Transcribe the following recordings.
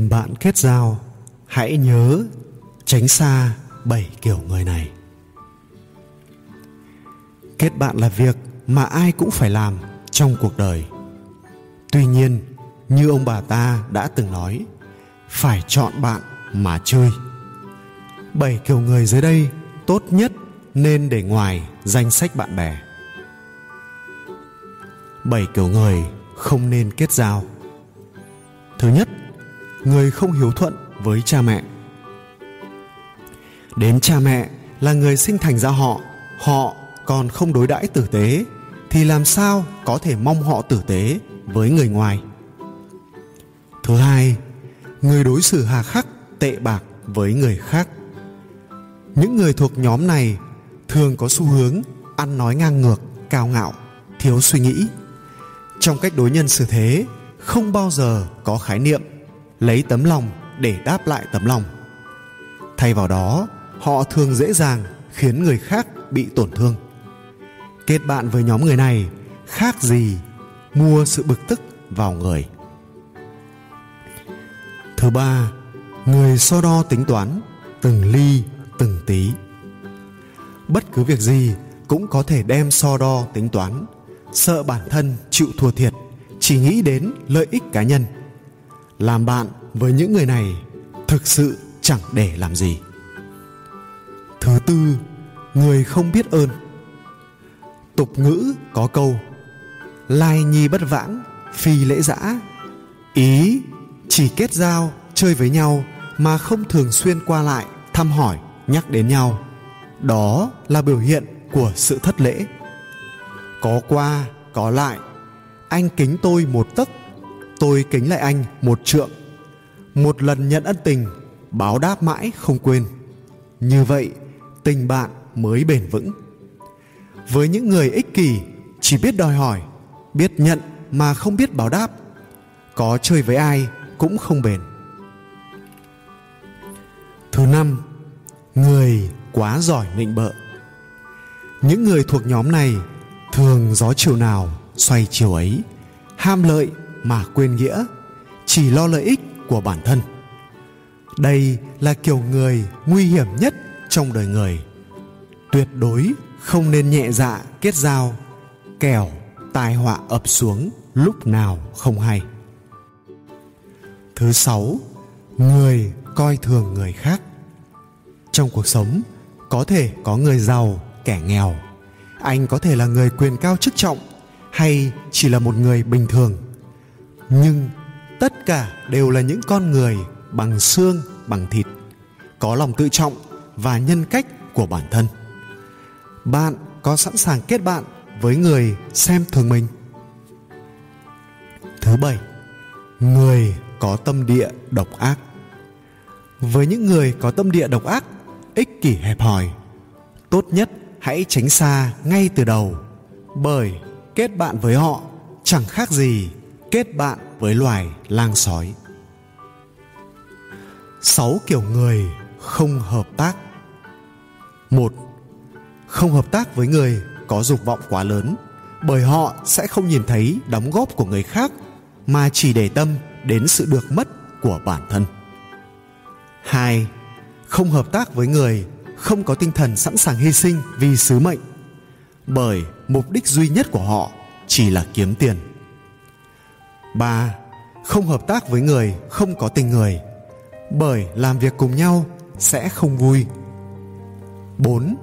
tìm bạn kết giao, hãy nhớ tránh xa bảy kiểu người này. Kết bạn là việc mà ai cũng phải làm trong cuộc đời. Tuy nhiên, như ông bà ta đã từng nói, phải chọn bạn mà chơi. Bảy kiểu người dưới đây tốt nhất nên để ngoài danh sách bạn bè. Bảy kiểu người không nên kết giao. Thứ nhất người không hiếu thuận với cha mẹ. Đến cha mẹ là người sinh thành ra họ họ còn không đối đãi tử tế, thì làm sao có thể mong họ tử tế với người ngoài? Thứ hai, người đối xử hà khắc, tệ bạc với người khác. Những người thuộc nhóm này thường có xu hướng ăn nói ngang ngược, cao ngạo, thiếu suy nghĩ. Trong cách đối nhân xử thế, không bao giờ có khái niệm lấy tấm lòng để đáp lại tấm lòng. Thay vào đó, họ thường dễ dàng khiến người khác bị tổn thương. Kết bạn với nhóm người này, khác gì mua sự bực tức vào người. Thứ ba, người so đo tính toán, từng ly, từng tí. Bất cứ việc gì cũng có thể đem so đo tính toán, sợ bản thân chịu thua thiệt, chỉ nghĩ đến lợi ích cá nhân làm bạn với những người này thực sự chẳng để làm gì. Thứ tư, người không biết ơn. Tục ngữ có câu, lai nhi bất vãng, phi lễ giã. Ý, chỉ kết giao, chơi với nhau mà không thường xuyên qua lại, thăm hỏi, nhắc đến nhau. Đó là biểu hiện của sự thất lễ. Có qua, có lại, anh kính tôi một tấc tôi kính lại anh một trượng. Một lần nhận ân tình, báo đáp mãi không quên. Như vậy, tình bạn mới bền vững. Với những người ích kỷ, chỉ biết đòi hỏi, biết nhận mà không biết báo đáp. Có chơi với ai cũng không bền. Thứ năm, người quá giỏi nịnh bợ. Những người thuộc nhóm này thường gió chiều nào xoay chiều ấy, ham lợi mà quên nghĩa, chỉ lo lợi ích của bản thân. Đây là kiểu người nguy hiểm nhất trong đời người. Tuyệt đối không nên nhẹ dạ kết giao, kẻo tai họa ập xuống lúc nào không hay. Thứ sáu, người coi thường người khác. Trong cuộc sống, có thể có người giàu, kẻ nghèo. Anh có thể là người quyền cao chức trọng hay chỉ là một người bình thường nhưng tất cả đều là những con người bằng xương, bằng thịt, có lòng tự trọng và nhân cách của bản thân. Bạn có sẵn sàng kết bạn với người xem thường mình? Thứ bảy, người có tâm địa độc ác. Với những người có tâm địa độc ác, ích kỷ hẹp hòi, tốt nhất hãy tránh xa ngay từ đầu, bởi kết bạn với họ chẳng khác gì kết bạn với loài lang sói. Sáu kiểu người không hợp tác. Một, không hợp tác với người có dục vọng quá lớn, bởi họ sẽ không nhìn thấy đóng góp của người khác, mà chỉ để tâm đến sự được mất của bản thân. Hai, không hợp tác với người không có tinh thần sẵn sàng hy sinh vì sứ mệnh, bởi mục đích duy nhất của họ chỉ là kiếm tiền ba, không hợp tác với người không có tình người. Bởi làm việc cùng nhau sẽ không vui. Bốn,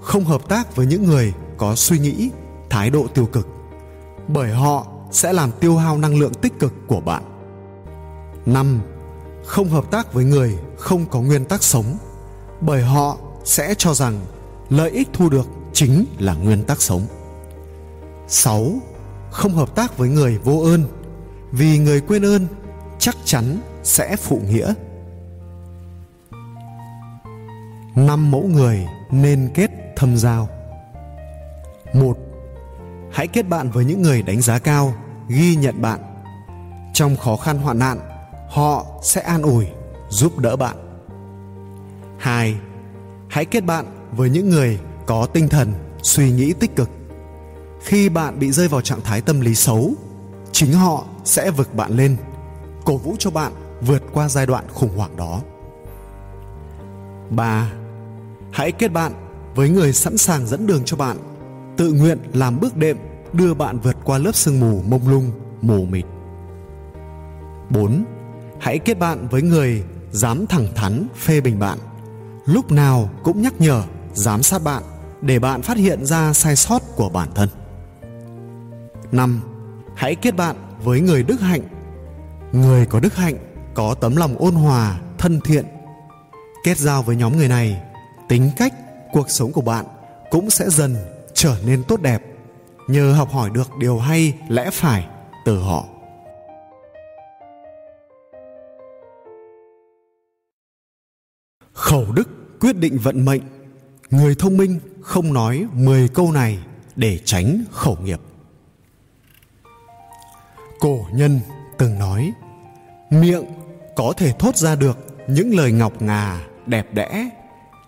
không hợp tác với những người có suy nghĩ, thái độ tiêu cực. Bởi họ sẽ làm tiêu hao năng lượng tích cực của bạn. Năm, không hợp tác với người không có nguyên tắc sống. Bởi họ sẽ cho rằng lợi ích thu được chính là nguyên tắc sống. 6. Không hợp tác với người vô ơn vì người quên ơn chắc chắn sẽ phụ nghĩa. Năm mẫu người nên kết thâm giao. một Hãy kết bạn với những người đánh giá cao, ghi nhận bạn. Trong khó khăn hoạn nạn, họ sẽ an ủi, giúp đỡ bạn. hai Hãy kết bạn với những người có tinh thần suy nghĩ tích cực. Khi bạn bị rơi vào trạng thái tâm lý xấu, chính họ sẽ vực bạn lên, cổ vũ cho bạn vượt qua giai đoạn khủng hoảng đó. 3. Hãy kết bạn với người sẵn sàng dẫn đường cho bạn, tự nguyện làm bước đệm đưa bạn vượt qua lớp sương mù mông lung, mù mịt. 4. Hãy kết bạn với người dám thẳng thắn phê bình bạn, lúc nào cũng nhắc nhở, giám sát bạn để bạn phát hiện ra sai sót của bản thân. 5. Hãy kết bạn với người đức hạnh. Người có đức hạnh, có tấm lòng ôn hòa, thân thiện. Kết giao với nhóm người này, tính cách, cuộc sống của bạn cũng sẽ dần trở nên tốt đẹp nhờ học hỏi được điều hay lẽ phải từ họ. Khẩu đức quyết định vận mệnh. Người thông minh không nói 10 câu này để tránh khẩu nghiệp. Cổ nhân từng nói Miệng có thể thốt ra được những lời ngọc ngà, đẹp đẽ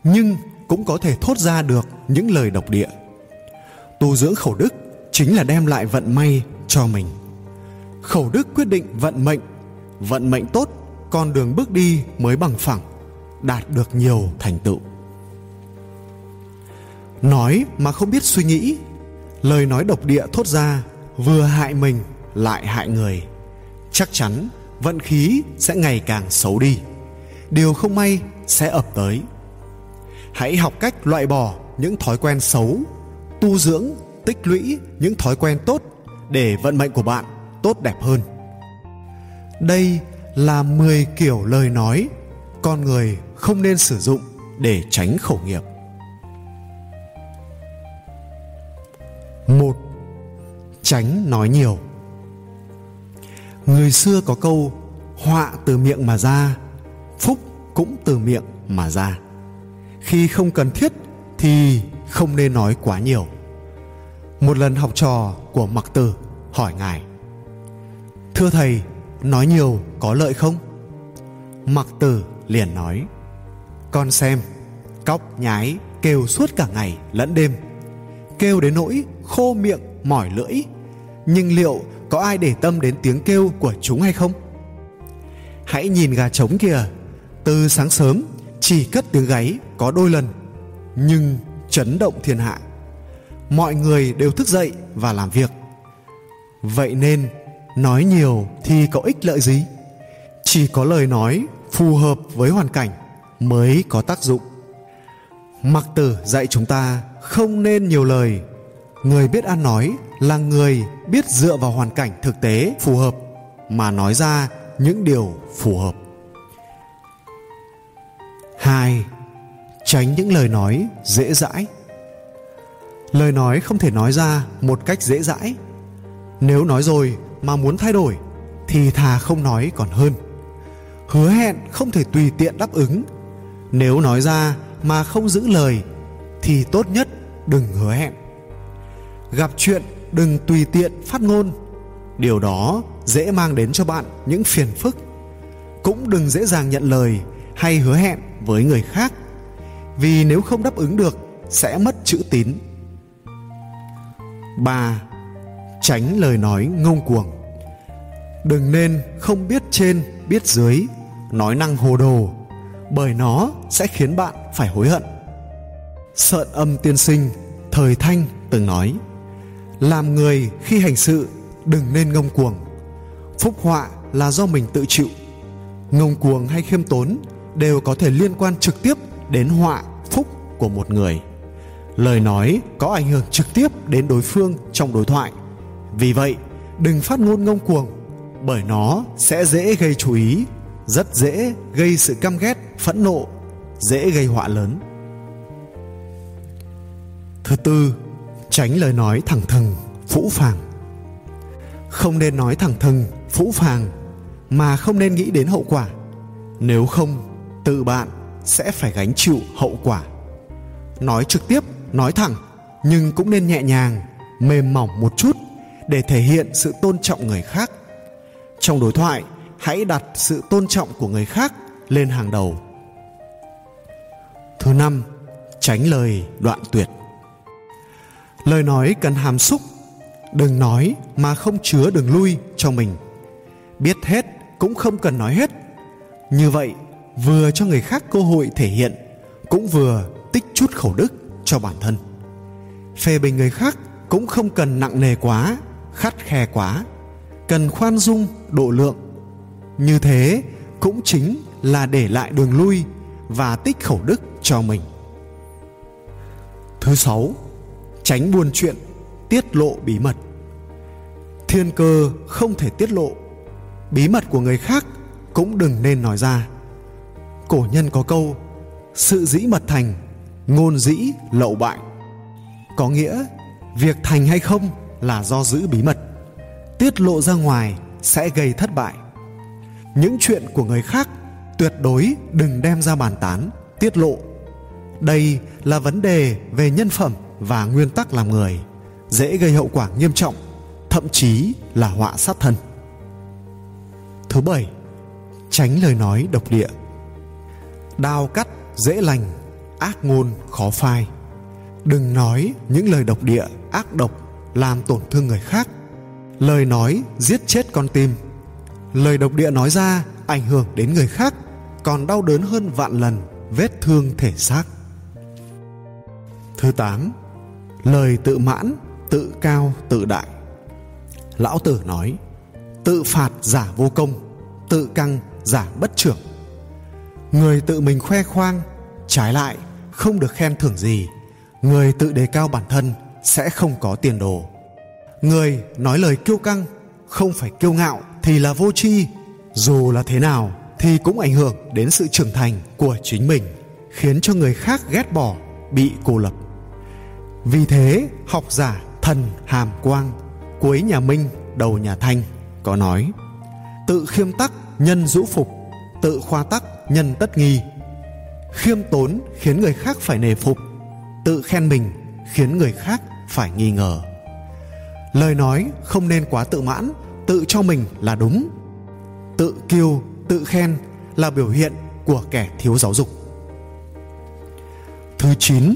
Nhưng cũng có thể thốt ra được những lời độc địa. Tu dưỡng khẩu đức chính là đem lại vận may cho mình. Khẩu đức quyết định vận mệnh Vận mệnh tốt, con đường bước đi mới bằng phẳng Đạt được nhiều thành tựu. Nói mà không biết suy nghĩ Lời nói độc địa thốt ra Vừa hại mình lại hại người, chắc chắn vận khí sẽ ngày càng xấu đi. Điều không may sẽ ập tới. Hãy học cách loại bỏ những thói quen xấu, tu dưỡng, tích lũy những thói quen tốt để vận mệnh của bạn tốt đẹp hơn. Đây là 10 kiểu lời nói con người không nên sử dụng để tránh khẩu nghiệp. một, Tránh nói nhiều người xưa có câu, họa từ miệng mà ra, phúc cũng từ miệng mà ra. Khi không cần thiết thì không nên nói quá nhiều. Một lần học trò của mặc tử hỏi ngài, thưa thầy, nói nhiều có lợi không? Mặc tử liền nói, con xem, cóc nhái kêu suốt cả ngày lẫn đêm, kêu đến nỗi khô miệng mỏi lưỡi, nhưng liệu có ai để tâm đến tiếng kêu của chúng hay không? Hãy nhìn gà trống kìa. Từ sáng sớm, chỉ cất tiếng gáy có đôi lần, nhưng chấn động thiên hạ. Mọi người đều thức dậy và làm việc. Vậy nên, nói nhiều thì có ích lợi gì? Chỉ có lời nói phù hợp với hoàn cảnh mới có tác dụng. Mặc tử dạy chúng ta không nên nhiều lời người biết ăn nói là người biết dựa vào hoàn cảnh thực tế phù hợp, mà nói ra những điều phù hợp. Hai, tránh những lời nói dễ dãi. Lời nói không thể nói ra một cách dễ dãi. Nếu nói rồi mà muốn thay đổi, thì thà không nói còn hơn. Hứa hẹn không thể tùy tiện đáp ứng. Nếu nói ra mà không giữ lời, thì tốt nhất đừng hứa hẹn gặp chuyện đừng tùy tiện phát ngôn điều đó dễ mang đến cho bạn những phiền phức cũng đừng dễ dàng nhận lời hay hứa hẹn với người khác vì nếu không đáp ứng được sẽ mất chữ tín 3. Tránh lời nói ngông cuồng Đừng nên không biết trên, biết dưới, nói năng hồ đồ, bởi nó sẽ khiến bạn phải hối hận. Sợn âm tiên sinh, thời thanh từng nói làm người khi hành sự, đừng nên ngông cuồng. Phúc họa là do mình tự chịu. Ngông cuồng hay khiêm tốn đều có thể liên quan trực tiếp đến họa, phúc của một người. Lời nói có ảnh hưởng trực tiếp đến đối phương trong đối thoại. Vì vậy, đừng phát ngôn ngông cuồng, bởi nó sẽ dễ gây chú ý, rất dễ gây sự căm ghét, phẫn nộ, dễ gây họa lớn. Thứ tư tránh lời nói thẳng thừng, phũ phàng. Không nên nói thẳng thừng, phũ phàng, mà không nên nghĩ đến hậu quả. Nếu không, tự bạn sẽ phải gánh chịu hậu quả. Nói trực tiếp, nói thẳng, nhưng cũng nên nhẹ nhàng, mềm mỏng một chút để thể hiện sự tôn trọng người khác. Trong đối thoại, hãy đặt sự tôn trọng của người khác lên hàng đầu. Thứ năm, tránh lời đoạn tuyệt lời nói cần hàm xúc. Đừng nói mà không chứa đường lui cho mình. Biết hết cũng không cần nói hết. Như vậy, vừa cho người khác cơ hội thể hiện, cũng vừa tích chút khẩu đức cho bản thân. Phê bình người khác cũng không cần nặng nề quá, khắt khe quá. Cần khoan dung độ lượng. Như thế cũng chính là để lại đường lui và tích khẩu đức cho mình. Thứ sáu tránh buôn chuyện, tiết lộ bí mật. Thiên cơ không thể tiết lộ, bí mật của người khác cũng đừng nên nói ra. Cổ nhân có câu, sự dĩ mật thành, ngôn dĩ lậu bại. Có nghĩa, việc thành hay không là do giữ bí mật. Tiết lộ ra ngoài sẽ gây thất bại. Những chuyện của người khác tuyệt đối đừng đem ra bàn tán, tiết lộ. Đây là vấn đề về nhân phẩm và nguyên tắc làm người, dễ gây hậu quả nghiêm trọng, thậm chí là họa sát thân. Thứ bảy, tránh lời nói độc địa. Đao cắt dễ lành, ác ngôn khó phai. Đừng nói những lời độc địa, ác độc làm tổn thương người khác. Lời nói giết chết con tim. Lời độc địa nói ra ảnh hưởng đến người khác, còn đau đớn hơn vạn lần vết thương thể xác. Thứ tám lời tự mãn, tự cao, tự đại. Lão tử nói, tự phạt giả vô công, tự căng giả bất trưởng. Người tự mình khoe khoang, trái lại không được khen thưởng gì. Người tự đề cao bản thân sẽ không có tiền đồ. Người nói lời kiêu căng, không phải kiêu ngạo thì là vô tri. Dù là thế nào thì cũng ảnh hưởng đến sự trưởng thành của chính mình, khiến cho người khác ghét bỏ, bị cô lập vì thế, học giả thần hàm quang, cuối nhà minh, đầu nhà thanh, có nói, tự khiêm tắc nhân dũ phục, tự khoa tắc nhân tất nghi. Khiêm tốn khiến người khác phải nề phục, tự khen mình khiến người khác phải nghi ngờ. Lời nói không nên quá tự mãn, tự cho mình là đúng. Tự kiêu, tự khen là biểu hiện của kẻ thiếu giáo dục. Thứ chín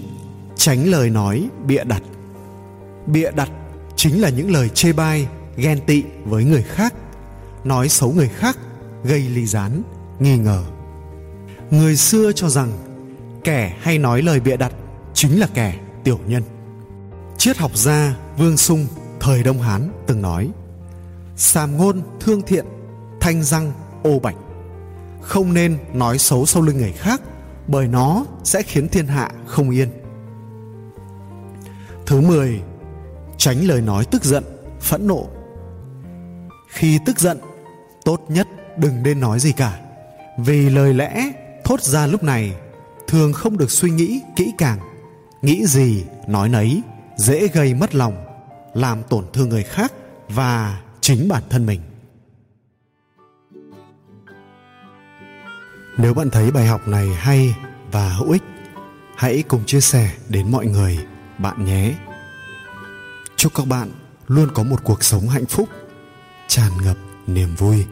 tránh lời nói bịa đặt. Bịa đặt chính là những lời chê bai, ghen tị với người khác, nói xấu người khác, gây ly gián, nghi ngờ. Người xưa cho rằng kẻ hay nói lời bịa đặt chính là kẻ tiểu nhân. Triết học gia vương sung, thời đông hán, từng nói, sàm ngôn thương thiện, thanh răng ô bạch. Không nên nói xấu sau lưng người khác, bởi nó sẽ khiến thiên hạ không yên thứ mười, tránh lời nói tức giận, phẫn nộ. Khi tức giận, tốt nhất đừng nên nói gì cả, vì lời lẽ thốt ra lúc này thường không được suy nghĩ kỹ càng. Nghĩ gì, nói nấy, dễ gây mất lòng, làm tổn thương người khác và chính bản thân mình. Nếu bạn thấy bài học này hay và hữu ích, hãy cùng chia sẻ đến mọi người bạn nhé. Chúc các bạn luôn có một cuộc sống hạnh phúc, tràn ngập niềm vui.